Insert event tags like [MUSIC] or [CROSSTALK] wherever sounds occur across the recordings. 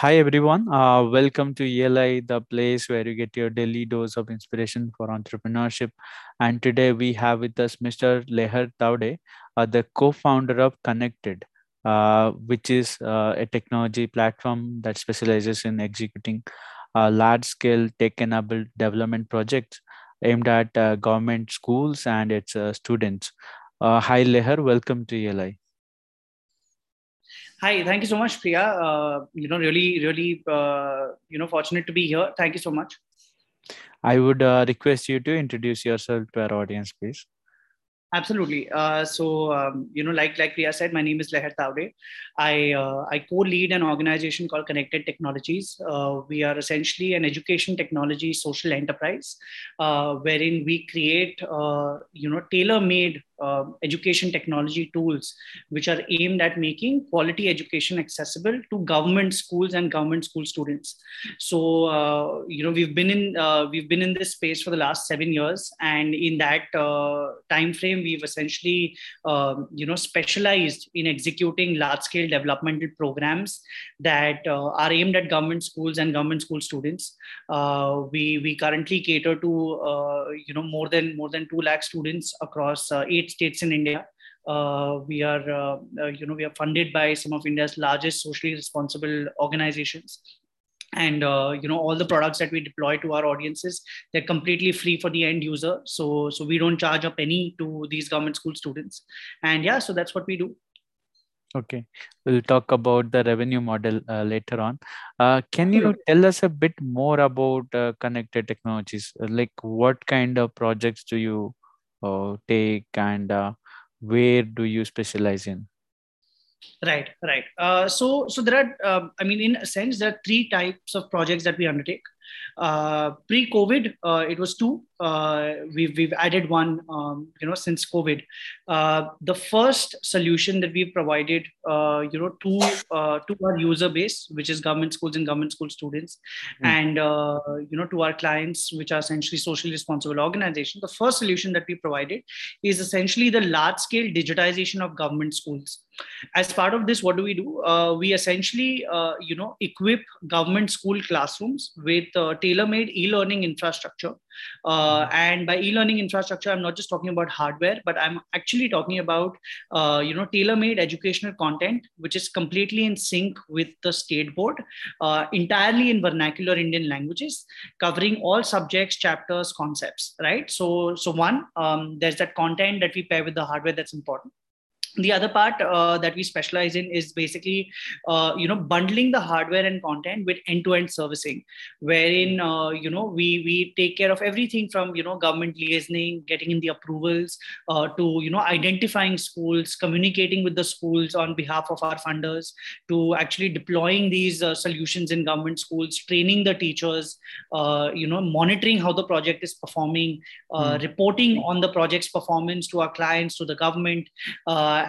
Hi everyone, uh, welcome to ELI, the place where you get your daily dose of inspiration for entrepreneurship. And today we have with us Mr. Leher Taude, uh, the co-founder of Connected, uh, which is uh, a technology platform that specializes in executing uh, large-scale tech-enabled development projects aimed at uh, government schools and its students. hi Leher, welcome to ELI. Hi, thank you so much, Priya. Uh, you know, really, really, uh, you know, fortunate to be here. Thank you so much. I would uh, request you to introduce yourself to our audience, please. Absolutely. Uh, so, um, you know, like like Priya said, my name is Leher Taude. I uh, I co-lead an organization called Connected Technologies. Uh, we are essentially an education technology social enterprise, uh, wherein we create, uh, you know, tailor-made uh, education technology tools which are aimed at making quality education accessible to government schools and government school students. So uh, you know we've been in uh, we've been in this space for the last 7 years and in that uh, time frame we've essentially um, you know specialized in executing large scale developmental programs that uh, are aimed at government schools and government school students. Uh, we we currently cater to you know more than more than 2 lakh students across eight eight states in India. Uh, we are, uh, uh, you know, we are funded by some of India's largest socially responsible organizations, and uh, you know all the products that we deploy to our audiences they're completely free for the end user. So so we don't charge a penny to these government school students. And yeah so that's what we do. Okay. We'll talk about the revenue model uh, later on. Uh, can you tell us a bit more about uh, connected technologies? Like what kind of projects do you uh, take and uh, where do you specialize in? Right right. Uh, so so there are um, i mean in a sense there are three types of projects that we undertake pre-COVID, uh, it was two. Uh, we've we've added one, um, you know, since COVID. Uh, the first solution that we've provided, uh, you know, to uh, to our user base, which is government schools and government school students, mm. and you know, to our clients, which are essentially socially responsible organizations. The first solution that we provided is essentially the large-scale digitization of government schools. As part of this, what do we do? we essentially, you know, equip government school classrooms with uh, tailor-made e-learning infrastructure uh, mm-hmm. and by e-learning infrastructure i'm not just talking about hardware but i'm actually talking about uh, you know tailor-made educational content which is completely in sync with the state board uh, entirely in vernacular indian languages covering all subjects chapters concepts right so so one um, there's that content that we pair with the hardware that's important the other part uh, that we specialize in is basically uh, you know bundling the hardware and content with end-to-end servicing wherein uh, you know we we take care of everything from you know government liaising getting in the approvals uh, to you know identifying schools communicating with the schools on behalf of our funders to actually deploying these uh, solutions in government schools training the teachers uh, you know monitoring how the project is performing mm. reporting on the project's performance to our clients to the government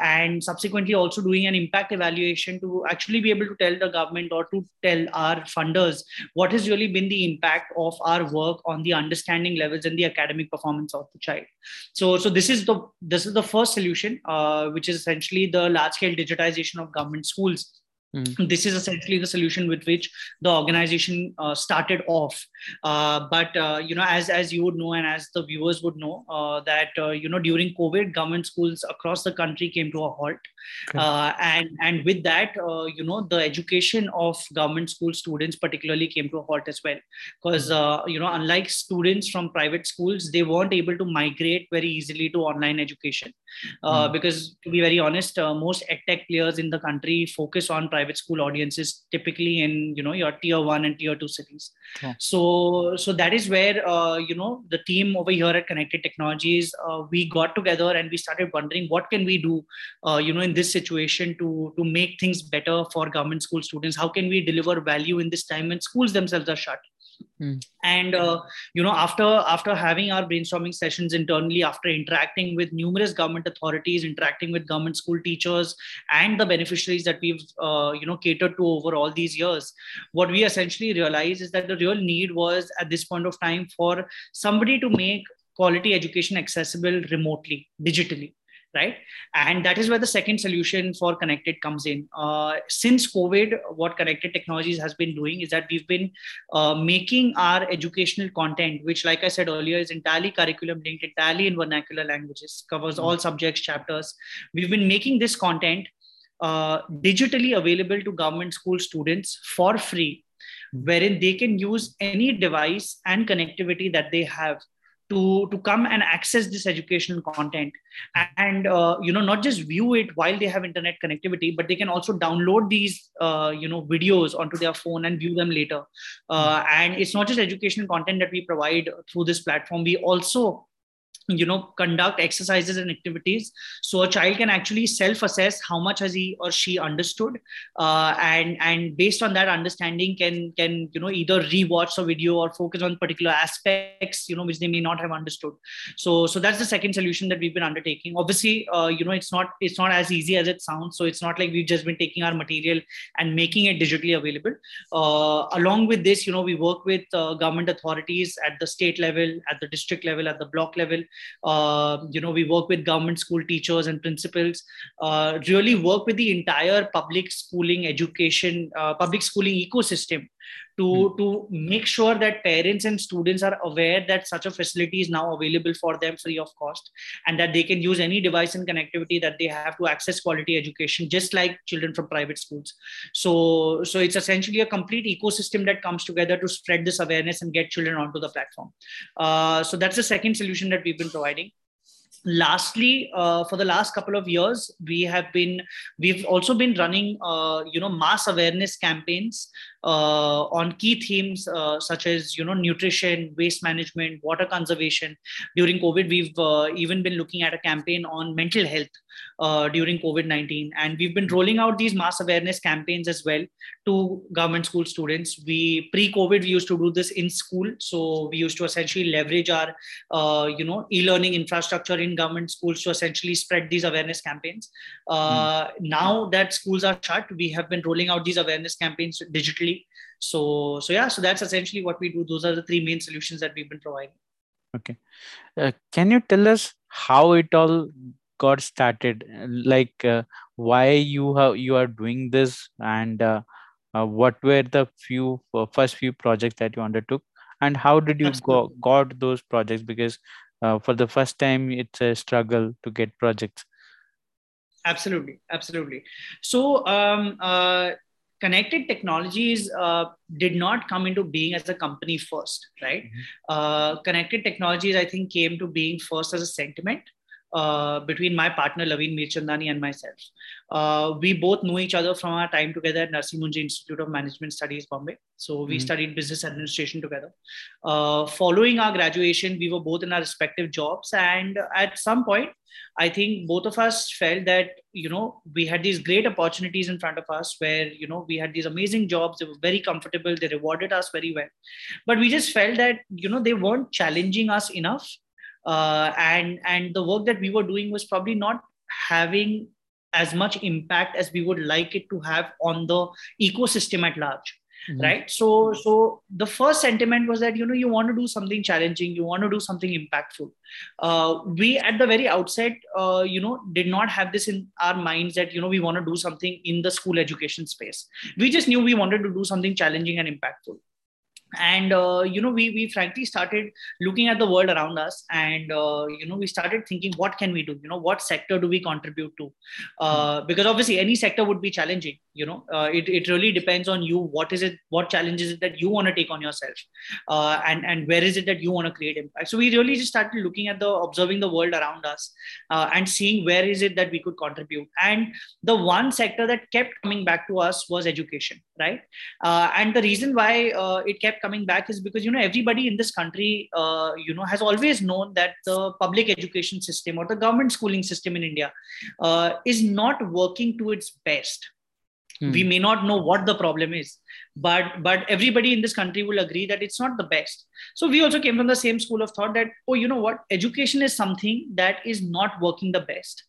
and subsequently also doing an impact evaluation to actually be able to tell the government or to tell our funders what has really been the impact of our work on the understanding levels and the academic performance of the child. So so this is the this is the first solution uh, which is essentially the large scale digitization of government schools Mm. This is essentially the solution with which the organization uh, started off. Uh, but uh, you know, as as you would know, and as the viewers would know, uh, that uh, you know during COVID, government schools across the country came to a halt, okay. Uh, and and with that, you know, the education of government school students particularly came to a halt as well, because mm. you know, unlike students from private schools, they weren't able to migrate very easily to online education, mm. because to be very honest, most edtech players in the country focus on private school audiences typically in you know your tier 1 and tier 2 cities. Yeah. so so that is where uh, you know the team over here at connected technologies uh, we got together and we started wondering what can we do uh, you know in this situation to to make things better for government school students? How can we deliver value in this time when schools themselves are shut Mm. And uh, you know, after after having our brainstorming sessions internally, after interacting with numerous government authorities, interacting with government school teachers, and the beneficiaries that we've uh, you know catered to over all these years, what we essentially realized is that the real need was at this point of time for somebody to make quality education accessible remotely, digitally right and that is where the second solution for connected comes in uh, since covid what connected technologies has been doing is that we've been uh, making our educational content which like i said earlier is entirely curriculum linked entirely in vernacular languages covers mm-hmm. all subjects chapters we've been making this content uh, digitally available to government school students for free hmm. wherein they can use any device and connectivity that they have to to come and access this educational content. And uh, you know not just view it while they have internet connectivity but they can also download these uh, you know videos onto their phone and view them later. Uh, and it's not just educational content that we provide through this platform. We also you know conduct exercises and activities. So a child can actually self assess how much has he or she understood uh, and and based on that understanding can can you know either rewatch a video or focus on particular aspects you know which they may not have understood. So so that's the second solution that we've been undertaking. Obviously uh, you know it's not it's not as easy as it sounds. So it's not like we've just been taking our material and making it digitally available. Uh, along with this you know we work with uh, government authorities at the state level at the district level at the block level uh, you know, we work with government school teachers and principals, uh, really work with the entire public schooling education, uh, public schooling ecosystem to mm. to make sure that parents and students are aware that such a facility is now available for them free of cost and that they can use any device and connectivity that they have to access quality education just like children from private schools. So so it's essentially a complete ecosystem that comes together to spread this awareness and get children onto the platform. Uh, so that's the second solution that we've been providing. Lastly uh, for the last couple of years we have been we've also been running uh, you know mass awareness campaigns uh, on key themes uh, such as you know nutrition waste management water conservation. During covid we've uh, even been looking at a campaign on mental health uh, during covid-19 and we've been rolling out these mass awareness campaigns as well to government school students. We pre-covid we used to do this in school. So we used to essentially leverage our uh, you know e-learning infrastructure in government schools to essentially spread these awareness campaigns. Mm. now that schools are shut we have been rolling out these awareness campaigns digitally so so yeah so that's essentially what we do. Those are the three main solutions that we've been providing. Okay. Uh, can you tell us how it all got started? Like uh, why you have you are doing this? And uh, uh what were the few uh, first few projects that you undertook? And how did you go got those projects? Because uh, for the first time it's a struggle to get projects. Absolutely. Absolutely. So um, connected technologies uh, did not come into being as a company first right mm-hmm. uh, connected technologies i think came to being first as a sentiment uh, between my partner Laveen Mirchandani and myself. Uh, we both know each other from our time together at Narsee Monjee Institute of Management Studies, Bombay. So we mm-hmm. studied business administration together. Uh, following our graduation, we were both in our respective jobs, and at some point, I think both of us felt that you know we had these great opportunities in front of us where you know we had these amazing jobs. They were very comfortable. They rewarded us very well, but we just felt that you know they weren't challenging us enough uh, and and the work that we were doing was probably not having as much impact as we would like it to have on the ecosystem at large mm-hmm. right? So so the first sentiment was that you know you want to do something challenging you want to do something impactful. Uh, we at the very outset uh, you know did not have this in our minds that you know we want to do something in the school education space. We just knew we wanted to do something challenging and impactful and uh, you know we we frankly started looking at the world around us and uh, you know we started thinking what can we do? You know what sector do we contribute to? Uh, because obviously any sector would be challenging you know. Uh, it, it really depends on you. What is it what challenges it that you want to take on yourself? Uh, and and where is it that you want to create impact? So we really just started looking at the observing the world around us uh, and seeing where is it that we could contribute. And the one sector that kept coming back to us was education right? And the reason why it kept kept coming back is because you know everybody in this country uh, you know has always known that the public education system or the government schooling system in india uh, is not working to its best. Hmm. we may not know what the problem is but but everybody in this country will agree that it's not the best. So we also came from the same school of thought that oh you know what? Education is something that is not working the best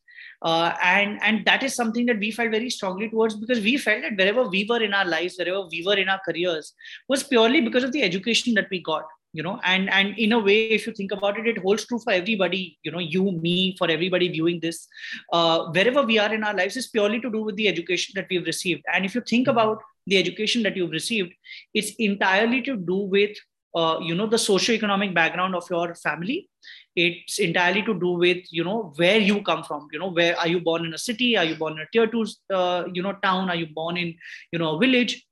uh, and and that is something that we felt very strongly towards because we felt that wherever we were in our lives wherever we were in our careers was purely because of the education that we got you know and and in a way if you think about it it holds true for everybody you know you me for everybody viewing this. Uh, wherever we are in our lives is purely to do with the education that we've received. And if you think about the education that you've received it's entirely to do with uh, you know the socio-economic background of your family. It's entirely to do with you know where you come from you know where are you born in a city? Are you born in a tier two uh, you know town? Are you born in you know a village?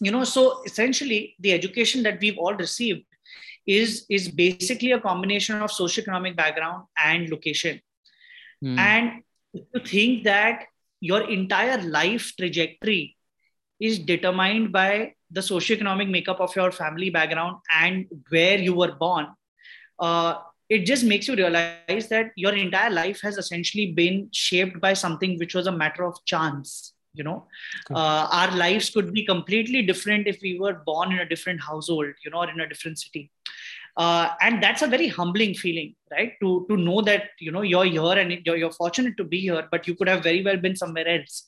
You know so essentially the education that we've all received is is basically a combination of socio-economic background and location. Mm. and to think that your entire life trajectory is determined by the socio-economic makeup of your family background and where you were born uh, it just makes you realize that your entire life has essentially been shaped by something which was a matter of chance you know? Uh, our lives could be completely different if we were born in a different household you know or in a different city uh, and that's a very humbling feeling right? To to know that you know you're here and you're, you're fortunate to be here but you could have very well been somewhere else.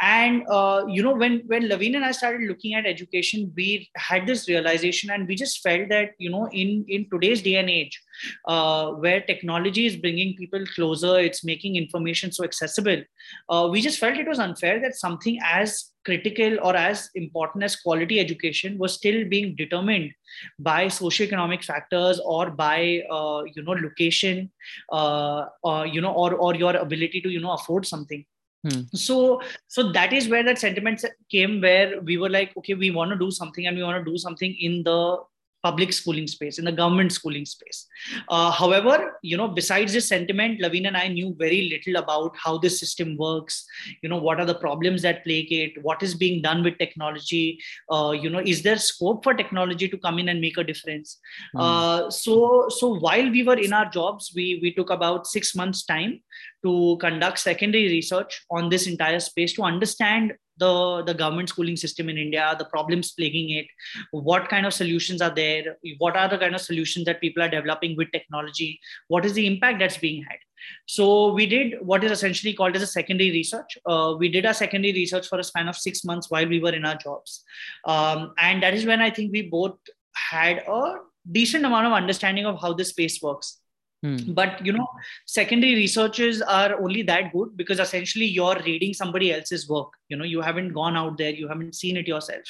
And uh, you know when when Laveen and I started looking at education we had this realization and we just felt that you know in in today's day and age uh, where technology is bringing people closer it's making information so accessible uh, we just felt it was unfair that something as critical or as important as quality education was still being determined by socioeconomic factors or by uh, you know location uh, uh, you know or or your ability to you know afford something Hmm. so so that is where that sentiment came where we were like okay we want to do something and we want to do something in the public schooling space in the government schooling space. Uh, however you know besides this sentiment laveen and i knew very little about how this system works. You know what are the problems that plague it? What is being done with technology? Uh, you know is there scope for technology to come in and make a difference? Mm. uh, so so while we were in our jobs we we took about 6 months time to conduct secondary research on this entire space to understand the, the government schooling system in India, the problems plaguing it, what kind of solutions are there, what are the kind of solutions that people are developing with technology, what is the impact that's being had. So we did what is essentially called as a secondary research. Uh, we did our secondary research for a span of six months while we were in our jobs, um, and that is when I think we both had a decent amount of understanding of how this space works. Hmm. But you know, secondary researches are only that good because essentially you're reading somebody else's work. You know, you haven't gone out there, you haven't seen it yourself.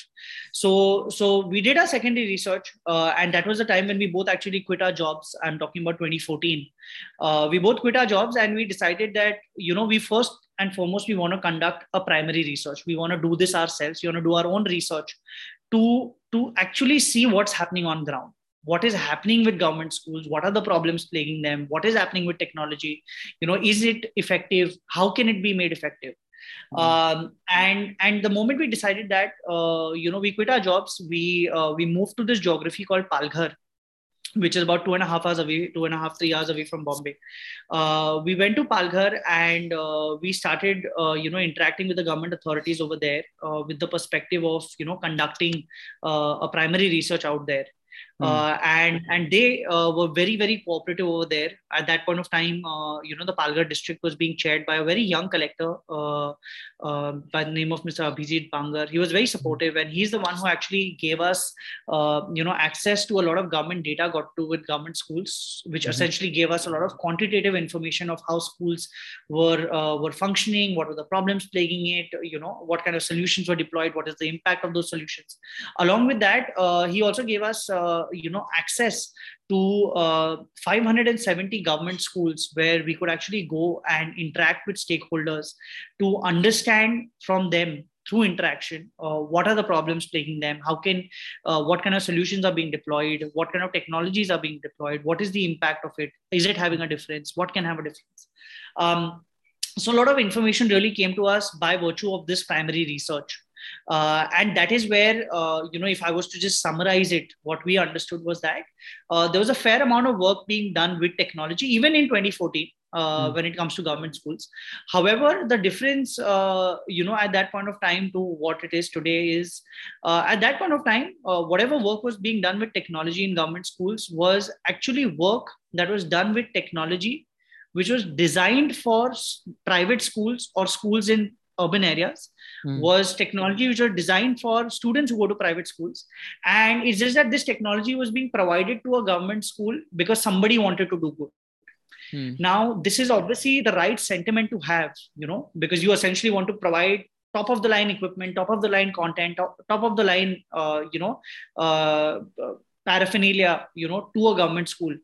So, so we did our secondary research, uh, and that was the time when we both actually quit our jobs. I'm talking about 2014. Uh, we both quit our jobs, and we decided that you know we first and foremost we want to conduct a primary research. We want to do this ourselves. We want to do our own research to to actually see what's happening on ground what is happening with government schools what are the problems plaguing them what is happening with technology you know is it effective how can it be made effective mm-hmm. um, and and the moment we decided that uh, you know we quit our jobs we uh, we moved to this geography called palghar which is about two and a half hours away, two and a half, three hours away from Bombay. Uh, we went to Palghar and uh, we started, uh, you know, interacting with the government authorities over there uh, with the perspective of, you know, conducting uh, a primary research out there. Hmm. Uh, and and they uh, were very very cooperative over there at that point of time uh, you know the palghar district was being chaired by a very young collector uh, uh, by the name of mr abhijit bangar he was very supportive and he's the one who actually gave us uh, you know access to a lot of government data got to with government schools which mm-hmm. essentially gave us a lot of quantitative information of how schools were were functioning what were the problems plaguing it you know what kind of solutions were deployed what is the impact of those solutions along with that he also gave us you know access to uh, 570 government schools where we could actually go and interact with stakeholders to understand from them through interaction uh, what are the problems plaguing them how can uh, what kind of solutions are being deployed what kind of technologies are being deployed what is the impact of it is it having a difference what can have a difference. Um, so a lot of information really came to us by virtue of this primary research uh, and that is where, uh, you know, if I was to just summarize it, what we understood was that uh, there was a fair amount of work being done with technology, even in 2014. Uh, mm. when it comes to government schools however the difference uh, you know at that point of time to what it is today is uh, at that point of time whatever work was being done with technology in government schools was actually work that was done with technology which was designed for private schools or schools in urban areas mm. was technology which were designed for students who go to private schools and it's just that this technology was being provided to a government school because somebody wanted to do good mm. now this is obviously the right sentiment to have you know because you essentially want to provide top of the line equipment top of the line content top, top of the line uh, you know uh, paraphernalia you know to a government school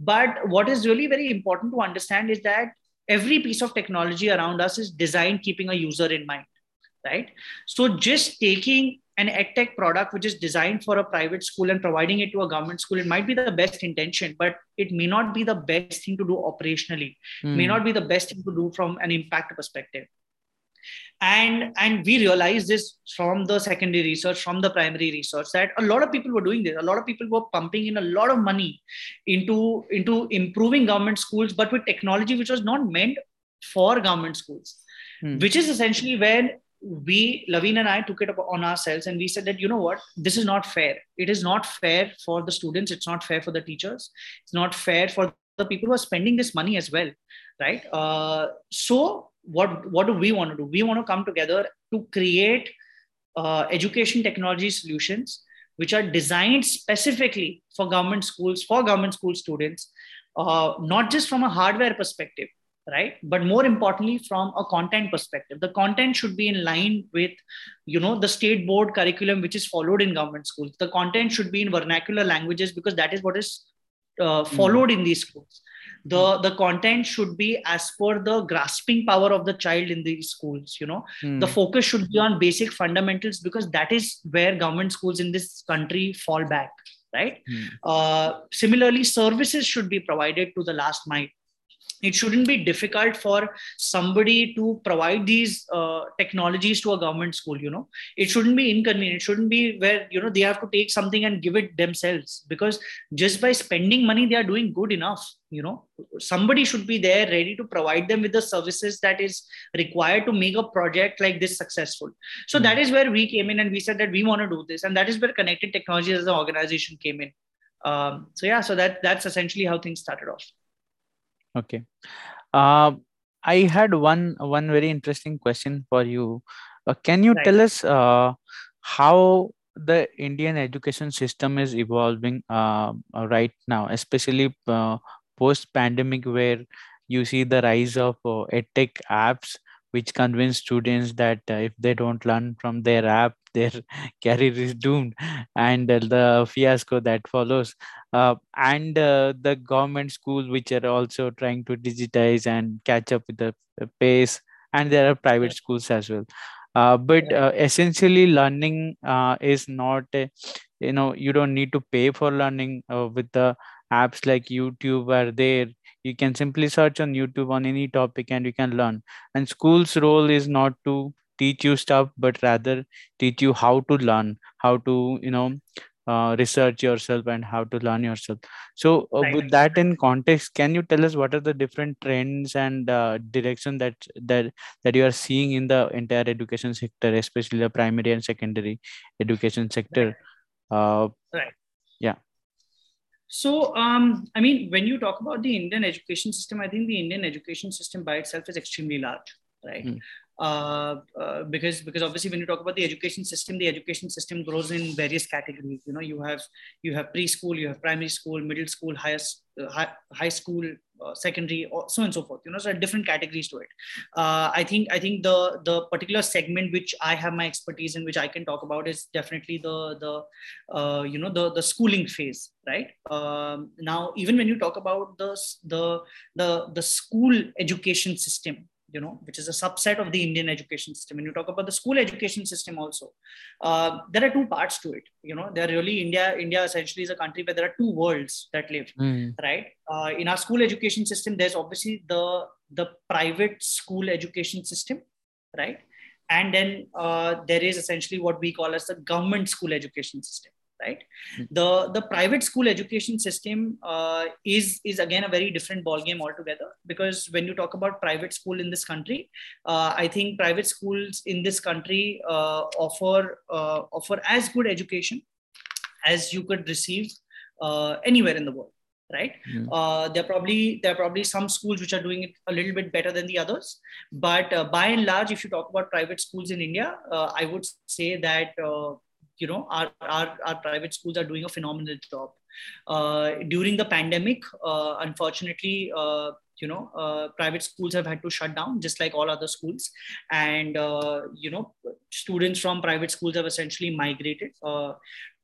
but what is really very important to understand is that every piece of technology around us is designed keeping a user in mind right so just taking an edtech product which is designed for a private school and providing it to a government school it might be the best intention but it may not be the best thing to do operationally mm. may hmm. not be the best thing to do from an impact perspective and and we realized this from the secondary research from the primary research that a lot of people were doing this. A lot of people were pumping in a lot of money into into improving government schools but with technology which was not meant for government schools hmm. which is essentially when we laveen and i took it on ourselves and we said that you know what? This is not fair. It is not fair for the students. It's not fair for the teachers. It's not fair for the people who are spending this money as well. Right? Uh, so what what do we want to do? We want to come together to create uh, education technology solutions which are designed specifically for government schools for government school students uh, not just from a hardware perspective right? But more importantly from a content perspective. The content should be in line with you know the state board curriculum which is followed in government schools. The content should be in vernacular languages because that is what is uh, followed mm. in these schools the hmm. the content should be as per the grasping power of the child in these schools you know mm. the focus should be on basic fundamentals because that is where government schools in this country fall back right mm. uh, similarly services should be provided to the last mile it shouldn't be difficult for somebody to provide these uh, technologies to a government school you know. It shouldn't be inconvenient. It shouldn't be where you know they have to take something and give it themselves because just by spending money they are doing good enough you know. Somebody should be there ready to provide them with the services that is required to make a project like this successful. So mm-hmm. that is where we came in and we said that we want to do this and that is where connected technologies as an organization came in. Um, so yeah so that that's essentially how things started off Okay. Uh, I had one one very interesting question for you. Uh, can you right. tell us uh, how the Indian education system is evolving uh, right now, especially uh, post pandemic, where you see the rise of uh, edtech apps which convince students that uh, if they don't learn from their app their [LAUGHS] career is doomed and uh, the fiasco that follows. Uh, and uh, the government schools which are also trying to digitize and catch up with the pace and there are private schools as well. Uh, but uh, essentially learning is not a, you know you don't need to pay for learning with the apps like youtube are there. You can simply search on youtube on any topic and you can learn. And school's role is not to teach you stuff but rather teach you how to learn how to you know uh, research yourself and how to learn yourself so uh, with that in context can you tell us what are the different trends and uh, direction that that that you are seeing in the entire education sector especially the primary and secondary education sector right. Uh, right yeah so, um, I mean, when you talk about the Indian education system, I think the Indian education system by itself is extremely large, right? Mm. Uh, uh, because because obviously when you talk about the education system the education system grows in various categories. You know you have you have preschool you have primary school middle school highest uh, high, high school uh, secondary or so and so forth. You know so different categories to it. Uh, i think i think the the particular segment which i have my expertise in which i can talk about is definitely the the you know the the schooling phase right? Um, now even when you talk about the the the the school education system you know which is a subset of the indian education system. And you talk about the school education system also uh, there are two parts to it. You know there really india india essentially is a country where there are two worlds that live mm. right? Uh, in our school education system there's obviously the the private school education system right? And then uh, there is essentially what we call as the government school education system right the the private school education system uh, is is again a very different ball game altogether because when you talk about private school in this country uh, i think private schools in this country uh, offer uh, offer as good education as you could receive uh, anywhere in the world right mm. uh, there are probably there are probably some schools which are doing it a little bit better than the others but uh, by and large if you talk about private schools in india uh, i would say that uh, you know our, our, our private schools are doing a phenomenal job. Uh, during the pandemic uh, unfortunately you know uh, private schools have had to shut down just like all other schools. And uh, you know students from private schools have essentially migrated uh,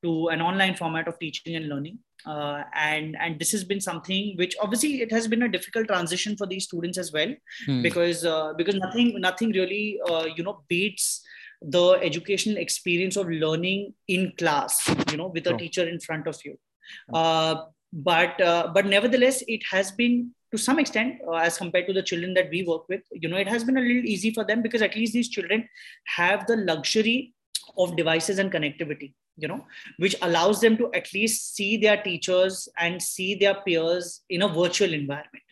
to an online format of teaching and learning. Uh, and and this has been something which obviously it has been a difficult transition for these students as well. Hmm. because uh, because nothing nothing really uh, you know beats the educational experience of learning in class you know with a oh. teacher in front of you. Uh, but uh, but nevertheless it has been to some extent uh, as compared to the children that we work with you know it has been a little easy for them because at least these children have the luxury of devices and connectivity you know which allows them to at least see their teachers and see their peers in a virtual environment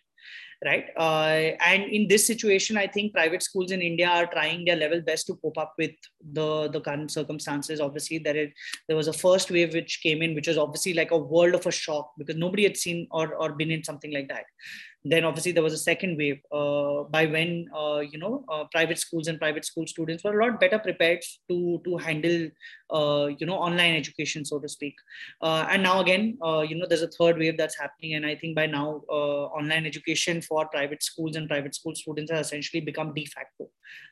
right? Uh, and in this situation i think private schools in india are trying their level best to cope up with the the current circumstances. Obviously there is there was a first wave which came in which was obviously like a world of a shock because nobody had seen or or been in something like that then obviously there was a second wave uh, by when uh, you know uh, private schools and private school students were a lot better prepared to to handle uh, you know online education so to speak. And now again you know there's a third wave that's happening. And i think by now online education for private schools and private school students has essentially become de facto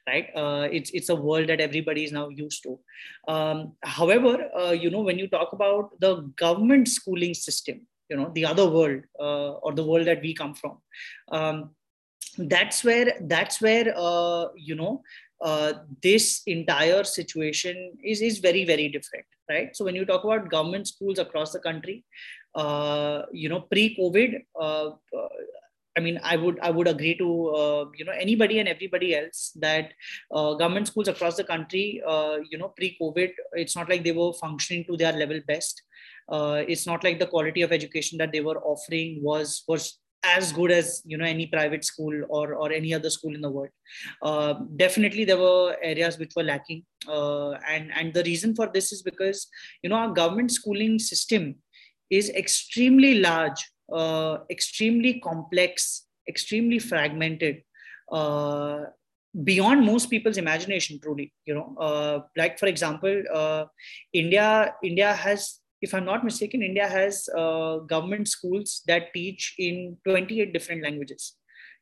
right? It's it's a world that everybody is now used to. Um, however you know when you talk about the government schooling system you know the other world uh, or the world that we come from. Um, that's where that's where uh, you know uh, this entire situation is is very very different right? So when you talk about government schools across the country uh, you know pre covid uh, uh, I mean, I would I would agree to uh, you know anybody and everybody else that uh, government schools across the country, uh, you know, pre-COVID, it's not like they were functioning to their level best uh, it's not like the quality of education that they were offering was was as good as you know any private school or or any other school in the world. Uh, definitely there were areas which were lacking. Uh, and and the reason for this is because you know our government schooling system is extremely large uh, extremely complex extremely fragmented uh, beyond most people's imagination truly you know. Uh, like for example uh, india india has if I'm not mistaken, India has uh, government schools that teach in 28 different languages.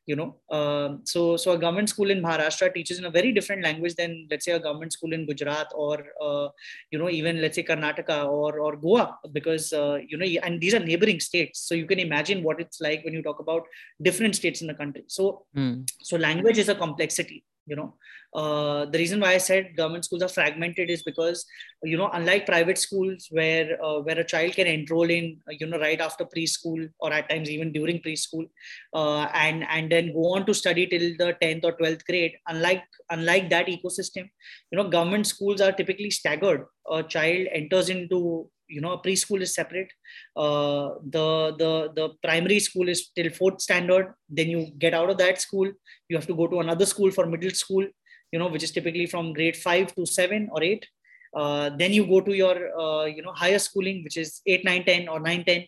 You know, um, so so a government school in Maharashtra teaches in a very different language than let's say a government school in Gujarat or uh, you know even let's say Karnataka or or Goa because uh, you know and these are neighboring states. So you can imagine what it's like when you talk about different states in the country. So mm. so language is a complexity you know. Uh, the reason why i said government schools are fragmented is because you know unlike private schools where uh, where a child can enroll in you know right after preschool or at times even during preschool uh, and and then go on to study till the 10th or 12th grade unlike unlike that ecosystem you know government schools are typically staggered. A child enters into you know a preschool is separate. Uh, the the the primary school is till fourth standard. Then you get out of that school. You have to go to another school for middle school you know which is typically from grade 5 to 7 or 8 uh, then you go to your uh, you know higher schooling which is 8 9 10 or 9 10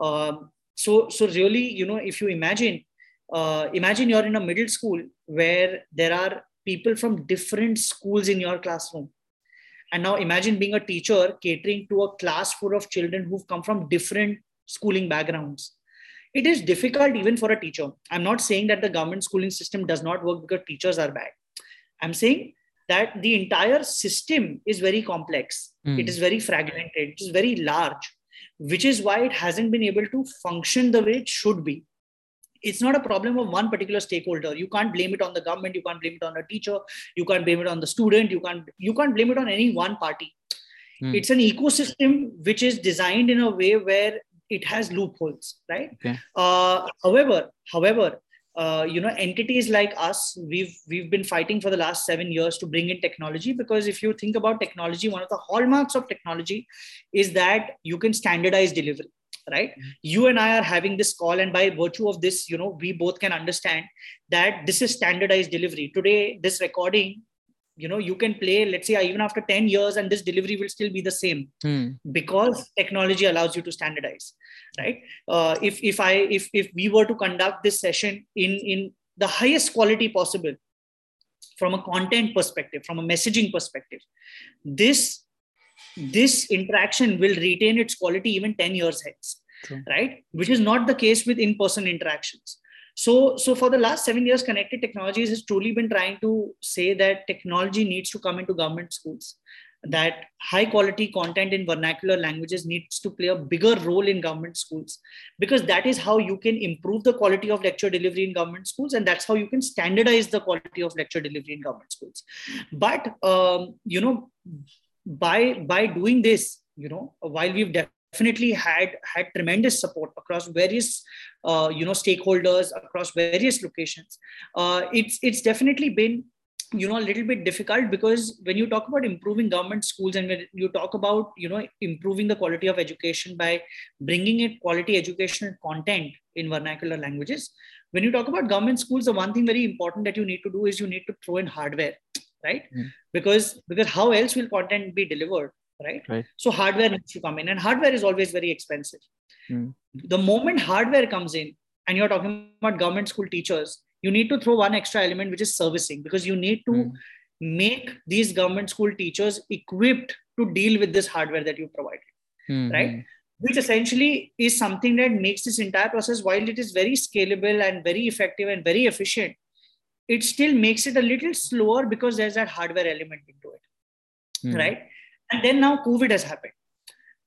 um, so so really you know if you imagine uh, imagine you're in a middle school where there are people from different schools in your classroom and now imagine being a teacher catering to a class full of children who've come from different schooling backgrounds. It is difficult even for a teacher. I'm not saying that the government schooling system does not work because teachers are bad. I'm saying that the entire system is very complex. Mm. It is very fragmented. It is very large, which is why it hasn't been able to function the way it should be it's not a problem of one particular stakeholder you can't blame it on the government you can't blame it on a teacher you can't blame it on the student you can't you can't blame it on any one party hmm. it's an ecosystem which is designed in a way where it has loopholes right okay. uh, however however uh, you know entities like us we've we've been fighting for the last seven years to bring in technology because if you think about technology one of the hallmarks of technology is that you can standardize delivery right? You and i are having this call and by virtue of this you know we both can understand that this is standardized delivery. Today this recording you know you can play let's say even after 10 years and this delivery will still be the same Hmm. because technology allows you to standardize right? Uh, if if i if if we were to conduct this session in in the highest quality possible from a content perspective from a messaging perspective this this interaction will retain its quality even 10 years hence True. right? Which is not the case with in person interactions. So so for the last 7 years connected technologies has truly been trying to say that technology needs to come into government schools that high quality content in vernacular languages needs to play a bigger role in government schools because that is how you can improve the quality of lecture delivery in government schools and that's how you can standardize the quality of lecture delivery in government schools. But um, you know by by doing this you know while we've definitely had had tremendous support across various uh, you know stakeholders across various locations uh, it's it's definitely been you know a little bit difficult because when you talk about improving government schools and when you talk about you know improving the quality of education by bringing in quality educational content in vernacular languages when you talk about government schools the one thing very important that you need to do is you need to throw in hardware right Mm. because because how else will content be delivered right, Right. so hardware needs to come in and hardware is always very expensive Mm. the moment hardware comes in and you're talking about government school teachers you need to throw one extra element which is servicing because you need to Mm. make these government school teachers equipped to deal with this hardware that you provided Hmm. right? which essentially is something that makes this entire process while it is very scalable and very effective and very efficient it still makes it a little slower because there's that hardware element into it Hmm. right? And then now covid has happened.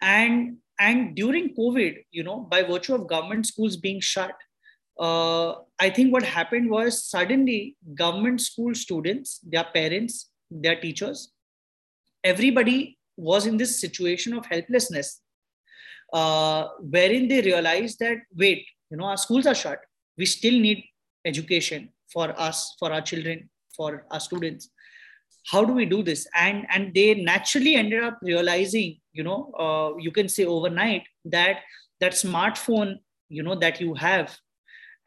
And and during covid you know by virtue of government schools being shut uh, i think what happened was suddenly government school students their parents their teachers everybody was in this situation of helplessness uh, wherein they realized that wait you know our schools are shut. We still need education for us for our children for our students. How do we do this? And and they naturally ended up realizing you know uh, you can say overnight that that smartphone you know that you have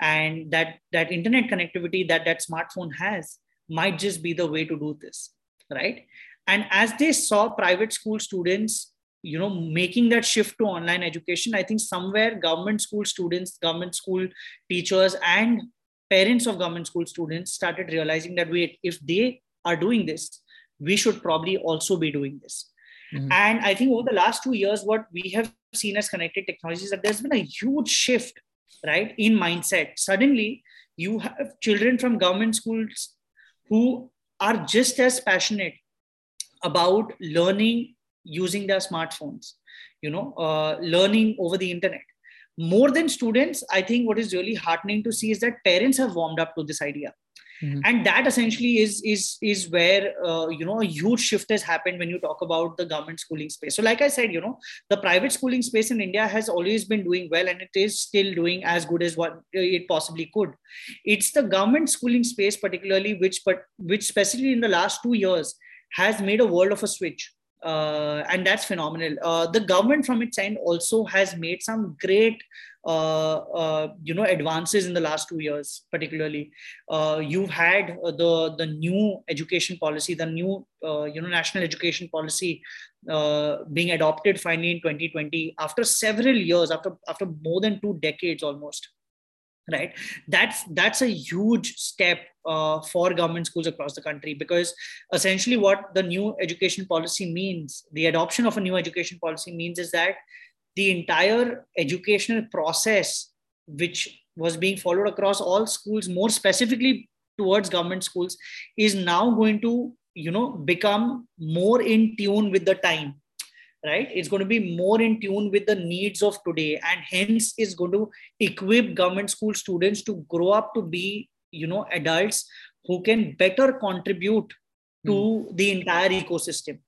and that that internet connectivity that that smartphone has might just be the way to do this right? And as they saw private school students you know making that shift to online education i think somewhere government school students government school teachers and parents of government school students started realizing that wait if they are doing this we should probably also be doing this. Mhm. and i think over the last two years what we have seen as connected technologies that there's been a huge shift right in mindset. Suddenly you have children from government schools who are just as passionate about learning using their smartphones you know uh, learning over the internet more than students i think what is really heartening to see is that parents have warmed up to this idea. Mhm. and that essentially is is is where uh, you know a huge shift has happened when you talk about the government schooling space. So like i said you know the private schooling space in india has always been doing well and it is still doing as good as what it possibly could. It's the government schooling space particularly which but which especially in the last two years has made a world of a switch uh, and that's phenomenal. Uh, the government from its end also has made some great uh, uh, you know advances in the last two years particularly. Uh, you've had uh, the the new education policy the new you know national education policy being adopted finally in 2020 after several years after after more than two decades almost right? That's that's a huge step uh, for government schools across the country because essentially what the new education policy means the adoption of a new education policy means is that the entire educational process which was being followed across all schools more specifically towards government schools is now going to you know become more in tune with the time right? It's going to be more in tune with the needs of today and hence is going to equip government school students to grow up to be you know adults who can better contribute to the entire ecosystem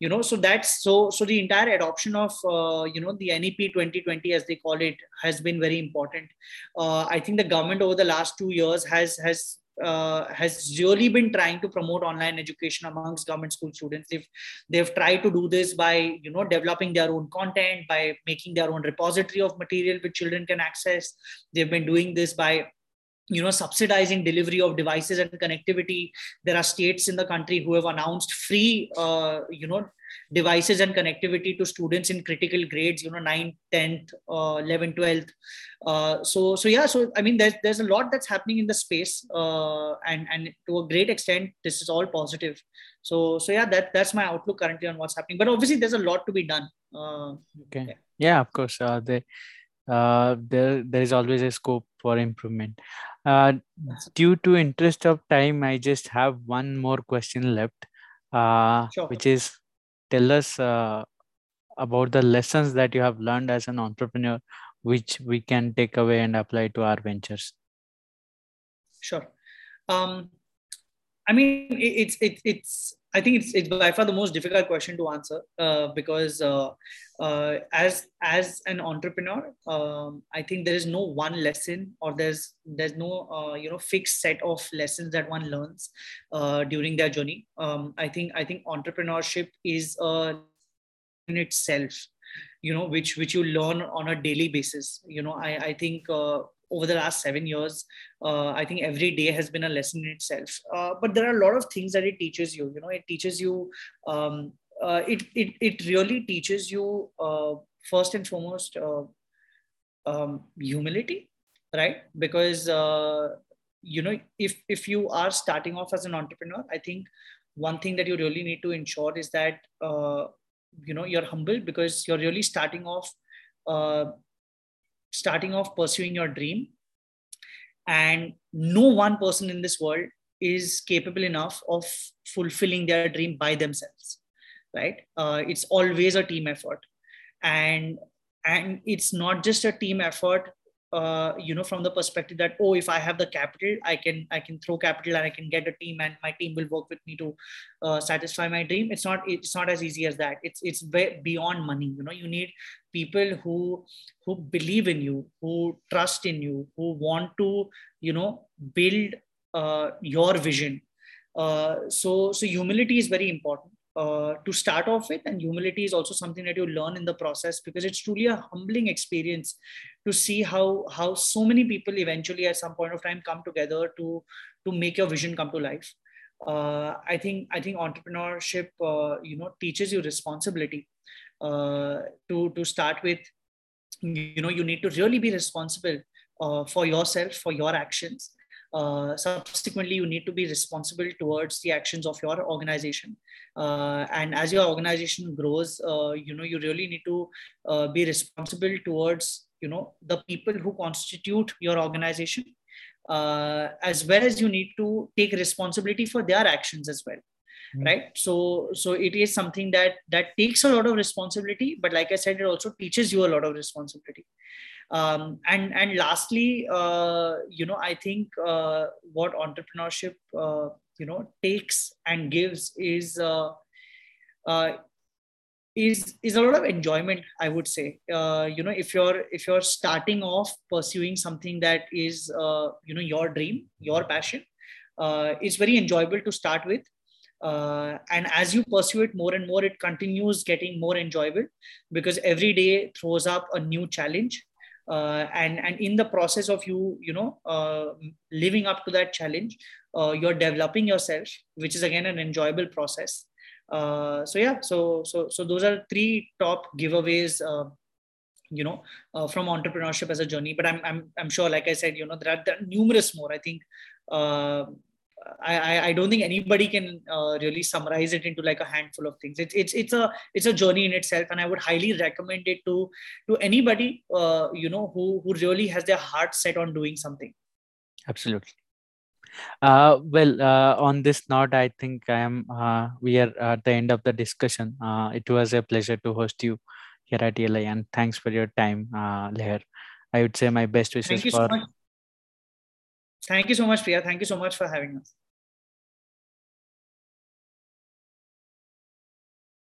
you know? So that's so so the entire adoption of uh, you know the nep 2020 as they call it has been very important. Uh, i think the government over the last two years has has uh, has really been trying to promote online education amongst government school students. They've they've tried to do this by you know developing their own content, by making their own repository of material which children can access. They've been doing this by you know subsidizing delivery of devices and connectivity there are states in the country who have announced free uh, you know devices and connectivity to students in critical grades you know 9th 10th uh, 11th 12th uh, so so yeah so i mean there's there's a lot that's happening in the space uh, and and to a great extent this is all positive. So so yeah that that's my outlook currently on what's happening. But obviously there's a lot to be done. Uh, okay. yeah, yeah of course uh, there uh, there there is always a scope for improvement. Uh, due to interest of time i just have one more question left uh, sure. which is tell us uh, about the lessons that you have learned as an entrepreneur which we can take away and apply to our ventures. Sure. Um, i mean it's it's it's I think it's, it's by far the most difficult question to answer uh, because uh, uh, as as an entrepreneur, um, I think there is no one lesson or there's there's no uh, you know fixed set of lessons that one learns uh, during their journey. Um, I think I think entrepreneurship is in itself, you know, which which you learn on a daily basis. You know, I I think uh, over the last seven years uh, i think every day has been a lesson in itself. Uh, but there are a lot of things that it teaches you you know it teaches you um, uh, it, it it really teaches you uh, first and foremost uh, um, humility right? Because uh, you know if if you are starting off as an entrepreneur i think one thing that you really need to ensure is that you know you're humble because you're really starting off starting off pursuing your dream. And no one person in this world is capable enough of fulfilling their dream by themselves right? Uh, it's always a team effort. And and it's not just a team effort uh, you know from the perspective that oh if i have the capital i can i can throw capital and i can get a team and my team will work with me to uh, satisfy my dream. It's not it's not as easy as that. It's it's beyond money you know. You need people who who believe in you who trust in you who want to you know build uh, your vision. Uh, so so humility is very important uh, to start off with and humility is also something that you learn in the process because it's truly a humbling experience to see how how so many people eventually at some point of time come together to to make your vision come to life. Uh, i think i think entrepreneurship uh, you know teaches you responsibility uh, to to start with. You know you need to really be responsible uh, for yourself for your actions uh, subsequently you need to be responsible towards the actions of your organization. Uh, and as your organization grows uh, you know you really need to uh, be responsible towards you know the people who constitute your organization uh, as well as you need to take responsibility for their actions as well mm-hmm. right? So so it is something that that takes a lot of responsibility but like i said it also teaches you a lot of responsibility um, and and lastly uh, you know i think uh, what entrepreneurship uh, you know takes and gives is uh, uh, is is a lot of enjoyment i would say. Uh, you know if you're if you're starting off pursuing something that is you know your dream your passion it's very enjoyable to start with. Uh, and as you pursue it more and more it continues getting more enjoyable because every day throws up a new challenge uh, and and in the process of you you know uh, living up to that challenge uh, you're developing yourself which is again an enjoyable process. Uh, so yeah so so so those are three top giveaways uh, you know uh, from entrepreneurship as a journey. But i'm i'm, I'm sure like i said you know there are, there are numerous more. I think I, I don't think anybody can uh, really summarize it into like a handful of things. It's, it's it's a it's a journey in itself, and I would highly recommend it to to anybody uh, you know who who really has their heart set on doing something. Absolutely. Uh, well, uh, on this note, I think I am. Uh, we are at the end of the discussion. Uh, it was a pleasure to host you here at ELI, and thanks for your time, uh, Leher. I would say my best wishes for. So Thank you so much, Priya. Thank you so much for having us.